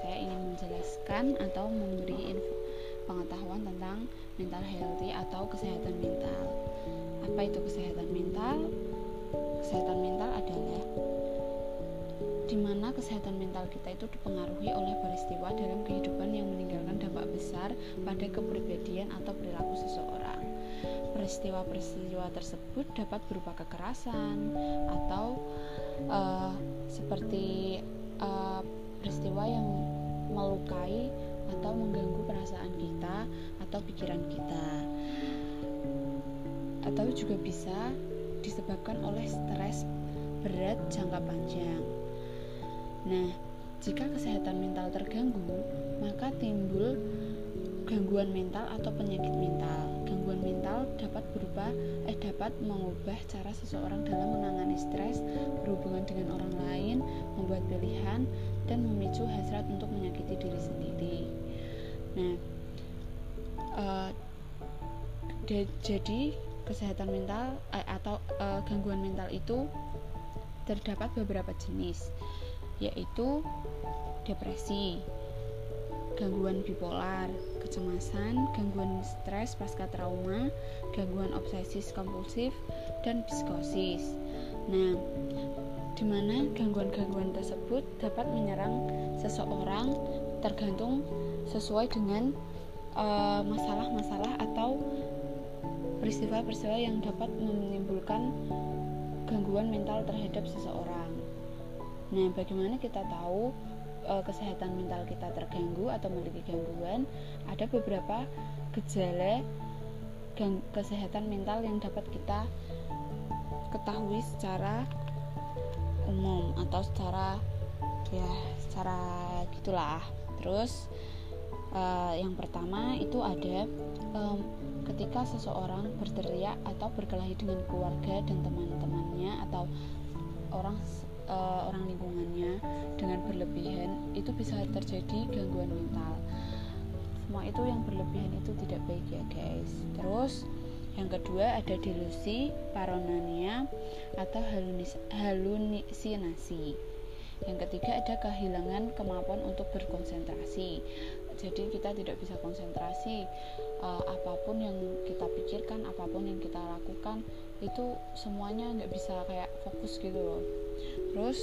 saya ingin menjelaskan atau memberi info pengetahuan tentang mental healthy atau kesehatan mental. Apa itu kesehatan mental? Kesehatan mental adalah di mana kesehatan mental kita itu dipengaruhi oleh peristiwa dalam kehidupan yang meninggalkan dampak besar pada kepribadian atau perilaku seseorang. Peristiwa-peristiwa tersebut dapat berupa kekerasan atau uh, seperti uh, peristiwa yang melukai atau mengganggu perasaan kita atau pikiran kita atau juga bisa disebabkan oleh stres berat jangka panjang. Nah, jika kesehatan mental terganggu, maka timbul gangguan mental atau penyakit mental. Gangguan mental dapat berupa eh dapat mengubah cara seseorang dalam menangani stres, berhubungan dengan orang lain, membuat pilihan dan memicu hasrat untuk menyakiti diri sendiri. Nah, uh, jadi kesehatan mental uh, atau uh, gangguan mental itu terdapat beberapa jenis, yaitu depresi, gangguan bipolar, kecemasan, gangguan stres pasca trauma, gangguan obsesis kompulsif, dan psikosis. Nah, di mana gangguan-gangguan tersebut dapat menyerang seseorang tergantung sesuai dengan eh, masalah-masalah uh, atau peristiwa-peristiwa yang dapat menimbulkan gangguan mental terhadap seseorang. Nah, bagaimana kita tahu uh, kesehatan mental kita terganggu atau memiliki gangguan? Ada beberapa gejala kesehatan mental yang dapat kita ketahui secara umum atau secara ya secara gitulah. Terus uh, yang pertama itu ada um, ketika seseorang berteriak atau berkelahi dengan keluarga dan teman-temannya atau orang uh, orang lingkungannya dengan berlebihan itu bisa terjadi gangguan mental. Semua itu yang berlebihan itu tidak baik ya guys. Terus yang kedua ada delusi, paranoia atau halusinasi. Yang ketiga ada kehilangan kemampuan untuk berkonsentrasi. Jadi kita tidak bisa konsentrasi uh, apa pun yang kita pikirkan apa pun yang kita lakukan itu semuanya nggak bisa kayak fokus gitu loh. Terus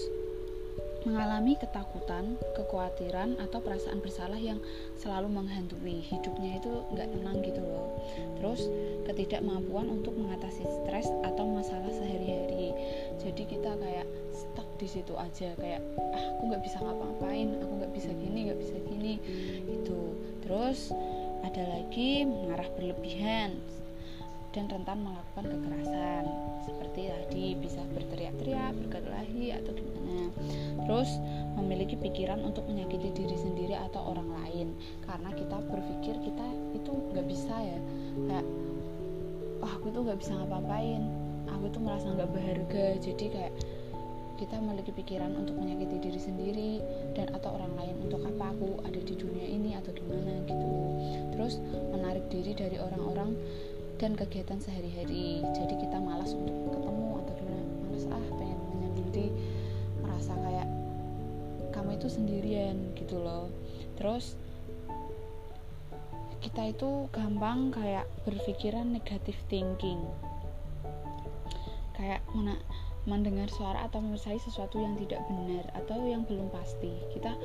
mengalami ketakutan, kekhawatiran atau perasaan bersalah yang selalu menghantui hidupnya itu nggak tenang gitu loh. Terus ketidakmampuan untuk mengatasi stres atau masalah sehari-hari. Jadi kita kayak stuck di situ aja kayak ah aku nggak bisa ngapa-ngapain, aku nggak bisa gini, nggak bisa gini itu. Terus ada lagi marah berlebihan dan rentan melakukan kekerasan seperti tadi bisa berteriak-teriak, berkelahi atau gimana. Terus memiliki pikiran untuk menyakiti diri sendiri atau orang lain. Karena kita berpikir kita itu nggak bisa ya. Kayak wah aku tuh nggak bisa ngapa-ngapain. Aku tuh merasa nggak berharga. Jadi kayak kita memiliki pikiran untuk menyakiti diri sendiri dan atau orang lain untuk apa aku ada di dunia ini atau gimana gitu. Terus menarik diri dari orang-orang dan kegiatan sehari-hari. Jadi kita malas untuk ketemu atau gimana. Malas ah pengen menyendiri merasa kayak kamu itu sendirian gitu loh. Terus kita itu gampang kayak berpikiran negatif thinking. Kayak mana mendengar suara atau mempercayai sesuatu yang tidak benar atau yang belum pasti. Kita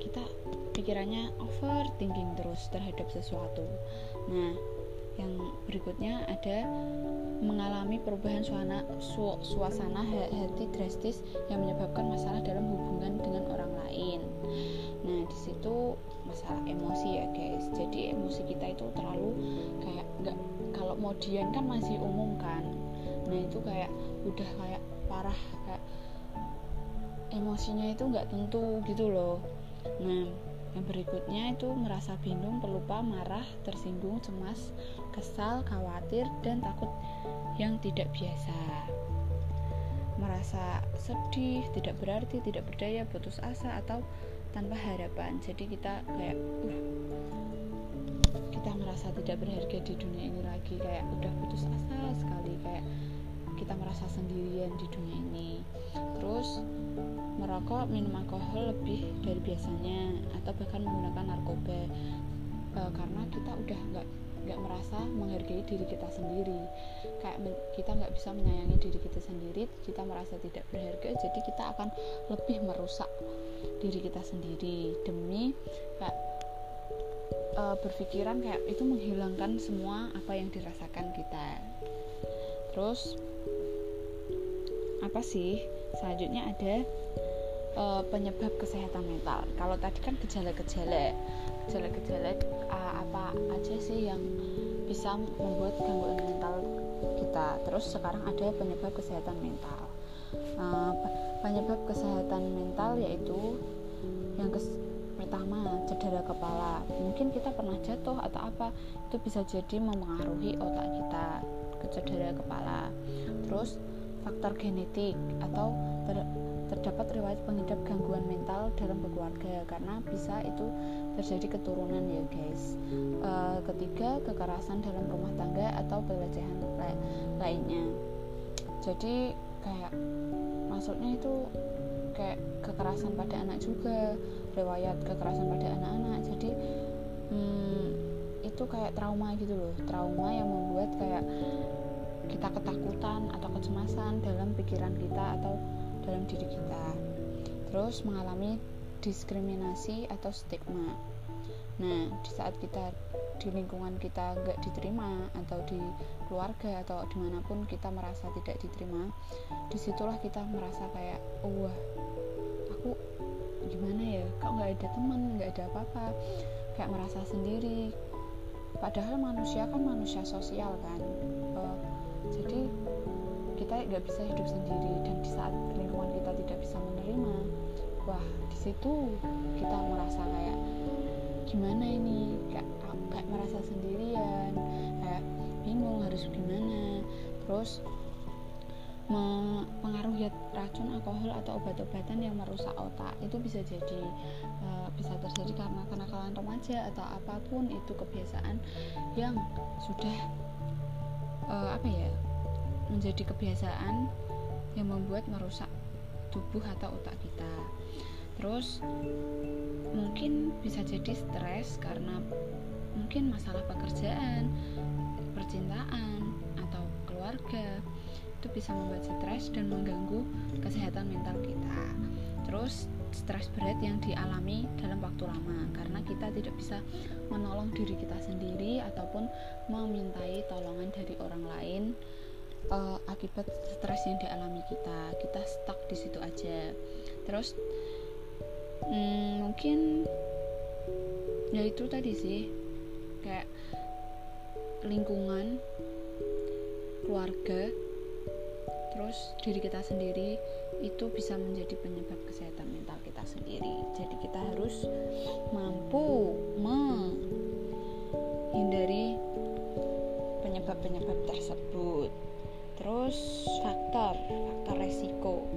kita pikirannya overthinking terus terhadap sesuatu. Nah yang berikutnya ada mengalami perubahan suasana, su, suasana hati drastis yang menyebabkan masalah dalam hubungan dengan orang lain. Nah, di situ masalah emosi ya, guys. Jadi emosi kita itu terlalu kayak nggak kalau mau kan masih umum kan. Nah, itu kayak udah kayak parah kayak emosinya itu nggak tentu gitu loh. Nah, yang berikutnya itu merasa bingung, pelupa, marah, tersinggung, cemas, kesal, khawatir, dan takut yang tidak biasa. Merasa sedih, tidak berarti, tidak berdaya, putus asa, atau tanpa harapan. Jadi kita kayak, uh, kita merasa tidak berharga di dunia ini lagi, kayak udah putus asa sekali, kayak kita merasa sendirian di dunia ini. Terus merokok minum alkohol lebih dari biasanya atau bahkan menggunakan narkoba e, karena kita udah nggak nggak merasa menghargai diri kita sendiri. Kayak kita nggak bisa menyayangi diri kita sendiri kita merasa tidak berharga jadi kita akan lebih merusak diri kita sendiri. Demi kayak e, berpikiran kayak itu menghilangkan semua apa yang dirasakan kita. Terus apa sih? Selanjutnya ada uh, penyebab kesehatan mental. Kalau tadi kan gejala-gejala gejala-gejala uh, apa aja sih yang bisa membuat gangguan mental kita? Terus sekarang ada penyebab kesehatan mental. Uh, penyebab kesehatan mental yaitu yang kes pertama cedera kepala. Mungkin kita pernah jatuh atau apa itu bisa jadi mempengaruhi otak kita ke cedera kepala. Terus faktor genetik atau ter, terdapat riwayat pengidap gangguan mental dalam keluarga karena bisa itu terjadi keturunan ya guys. E, ketiga kekerasan dalam rumah tangga atau pelecehan lainnya. Jadi kayak maksudnya itu kayak kekerasan pada anak juga riwayat kekerasan pada anak-anak. Jadi hmm, itu kayak trauma gitu loh. Trauma yang membuat kayak kita ketakutan atau kecemasan dalam pikiran kita atau dalam diri kita. Terus mengalami diskriminasi atau stigma. Nah di saat kita di lingkungan kita nggak diterima atau di keluarga atau di mana pun kita merasa tidak diterima di situlah kita merasa kayak oh, wah aku gimana ya? Kok nggak ada teman nggak ada apa-apa? Kayak merasa sendiri. Padahal manusia kan manusia sosial kan jadi kita nggak bisa hidup sendiri. Dan di saat lingkungan kita tidak bisa menerima wah di situ kita merasa kayak gimana ini? Kayak kayak merasa sendirian. Kayak bingung harus gimana. Terus mempengaruhi racun alkohol atau obat-obatan yang merusak otak itu bisa jadi uh, bisa terjadi karena kenakalan remaja atau apa pun itu kebiasaan yang sudah uh, apa ya menjadi kebiasaan yang membuat merusak tubuh atau otak kita. Terus mungkin bisa jadi stres karena mungkin masalah pekerjaan percintaan atau keluarga. Itu bisa membuat stres dan mengganggu kesehatan mental kita. Terus stres berat yang dialami dalam waktu lama karena kita tidak bisa menolong diri kita sendiri ataupun memintai tolongan dari orang lain uh, akibat stres yang dialami kita. Kita stuck di situ aja. Terus hmm, mungkin ya itu tadi sih. Kayak lingkungan keluarga terus diri kita sendiri itu bisa menjadi penyebab kesehatan mental kita sendiri. Jadi kita harus mampu menghindari penyebab-penyebab tersebut. Terus faktor faktor resiko.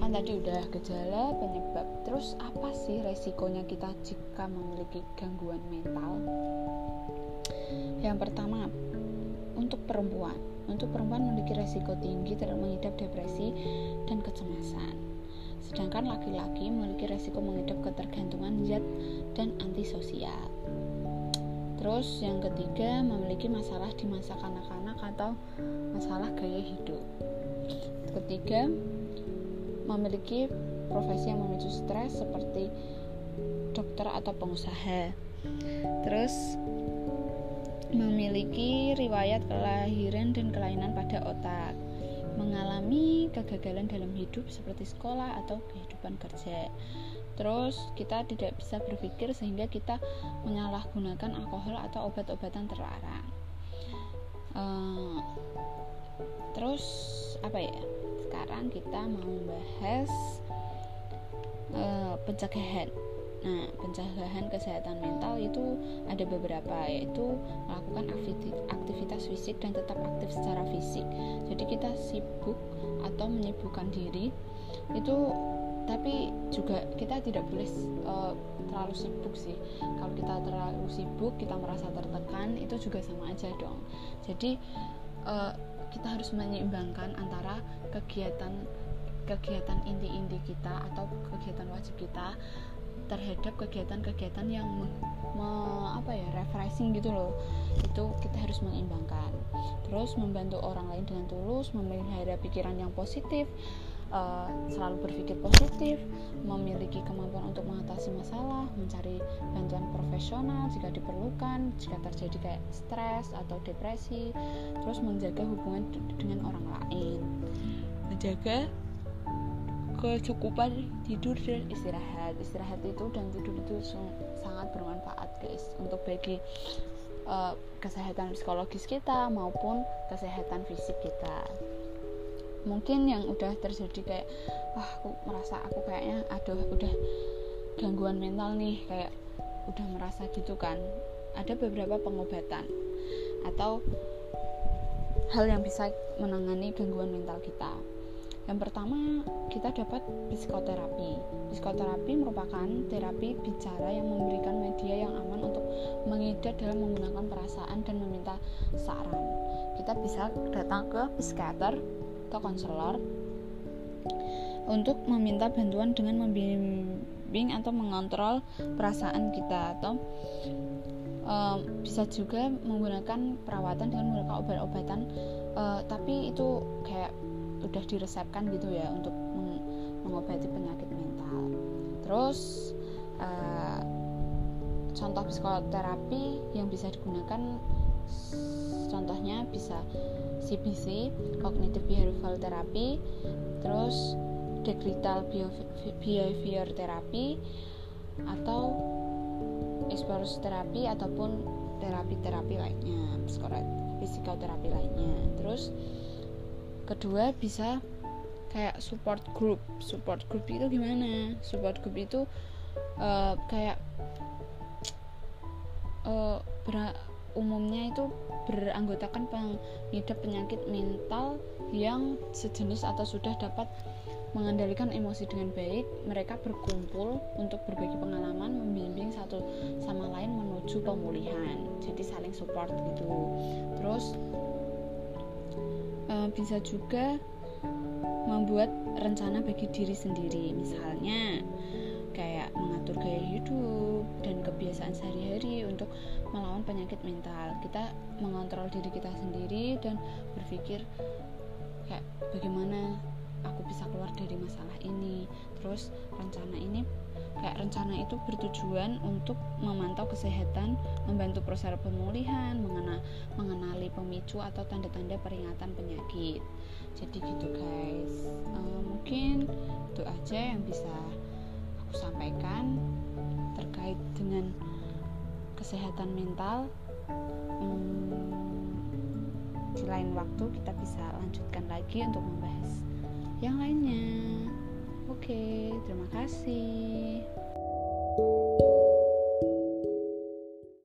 Kan tadi udah gejala penyebab. Terus apa sih resikonya kita jika memiliki gangguan mental? Yang pertama untuk perempuan untuk perempuan memiliki resiko tinggi terhadap mengidap depresi dan kecemasan. Sedangkan laki-laki memiliki resiko mengidap ketergantungan zat dan antisosial. Terus yang ketiga memiliki masalah di masa kanak-kanak atau masalah gaya hidup. Ketiga memiliki profesi yang memicu stres seperti dokter atau pengusaha. Terus memiliki riwayat kelahiran dan kelainan pada otak, mengalami kegagalan dalam hidup seperti sekolah atau kehidupan kerja. Terus kita tidak bisa berpikir sehingga kita menyalahgunakan alkohol atau obat-obatan terlarang. Uh, terus apa ya? sekarang kita mau membahas uh, pencegahan. Nah, pencegahan kesehatan mental itu ada beberapa yaitu melakukan aktivitas fisik dan tetap aktif secara fisik. Jadi kita sibuk atau menyibukkan diri itu tapi juga kita tidak boleh uh, terlalu sibuk sih. Kalau kita terlalu sibuk, kita merasa tertekan itu juga sama aja dong. Jadi uh, kita harus menyeimbangkan antara kegiatan kegiatan inti-inti kita atau kegiatan wajib kita terhadap kegiatan-kegiatan yang me, me, apa ya refreshing gitu loh. Itu kita harus mengimbangkan terus membantu orang lain dengan tulus memelihara pikiran yang positif uh, selalu berpikir positif memiliki kemampuan untuk mengatasi masalah mencari bantuan profesional jika diperlukan jika terjadi kayak stres atau depresi. Terus menjaga hubungan dengan orang lain. Menjaga kecukupan tidur dan istirahat. Istirahat itu dan tidur itu sangat bermanfaat guys untuk bagi uh, kesehatan psikologis kita maupun kesehatan fisik kita. Mungkin yang udah terjadi kayak wah aku merasa aku kayaknya aduh udah gangguan mental nih kayak udah merasa gitu kan. Ada beberapa pengobatan atau hal yang bisa menangani gangguan mental kita yang pertama, kita dapat psikoterapi. Psikoterapi merupakan terapi bicara yang memberikan media yang aman untuk mengidap dalam menggunakan perasaan dan meminta saran. Kita bisa datang ke psikiater atau konselor untuk meminta bantuan dengan membimbing atau mengontrol perasaan kita atau um, bisa juga menggunakan perawatan dengan menggunakan obat-obatan uh, tapi itu kayak udah diresepkan gitu ya untuk meng mengobati penyakit mental. Terus uh, contoh psikoterapi yang bisa digunakan contohnya bisa CBC Cognitive Behavioral Therapy terus Decretal Behavior Therapy atau Exposure Therapy ataupun terapi-terapi lainnya psikoterapi lainnya. Terus kedua bisa kayak support group. Support group itu gimana? Support group itu uh, kayak uh, umumnya itu beranggotakan pengidap penyakit mental yang sejenis atau sudah dapat mengendalikan emosi dengan baik. Mereka berkumpul untuk berbagi pengalaman membimbing satu sama lain menuju pemulihan. Jadi saling support gitu. Terus bisa juga membuat rencana bagi diri sendiri. Misalnya kayak mengatur gaya hidup dan kebiasaan sehari-hari untuk melawan penyakit mental. Kita mengontrol diri kita sendiri dan berpikir kayak bagaimana aku bisa keluar dari masalah ini. Terus rencana ini kayak rencana itu bertujuan untuk memantau kesehatan membantu proses pemulihan mengenal, mengenali pemicu atau tanda-tanda peringatan penyakit. Jadi gitu guys. Uh, mungkin itu aja yang bisa aku sampaikan terkait dengan kesehatan mental. Hmm, di lain waktu kita bisa lanjutkan lagi untuk membahas yang lainnya. Oke, terima kasih.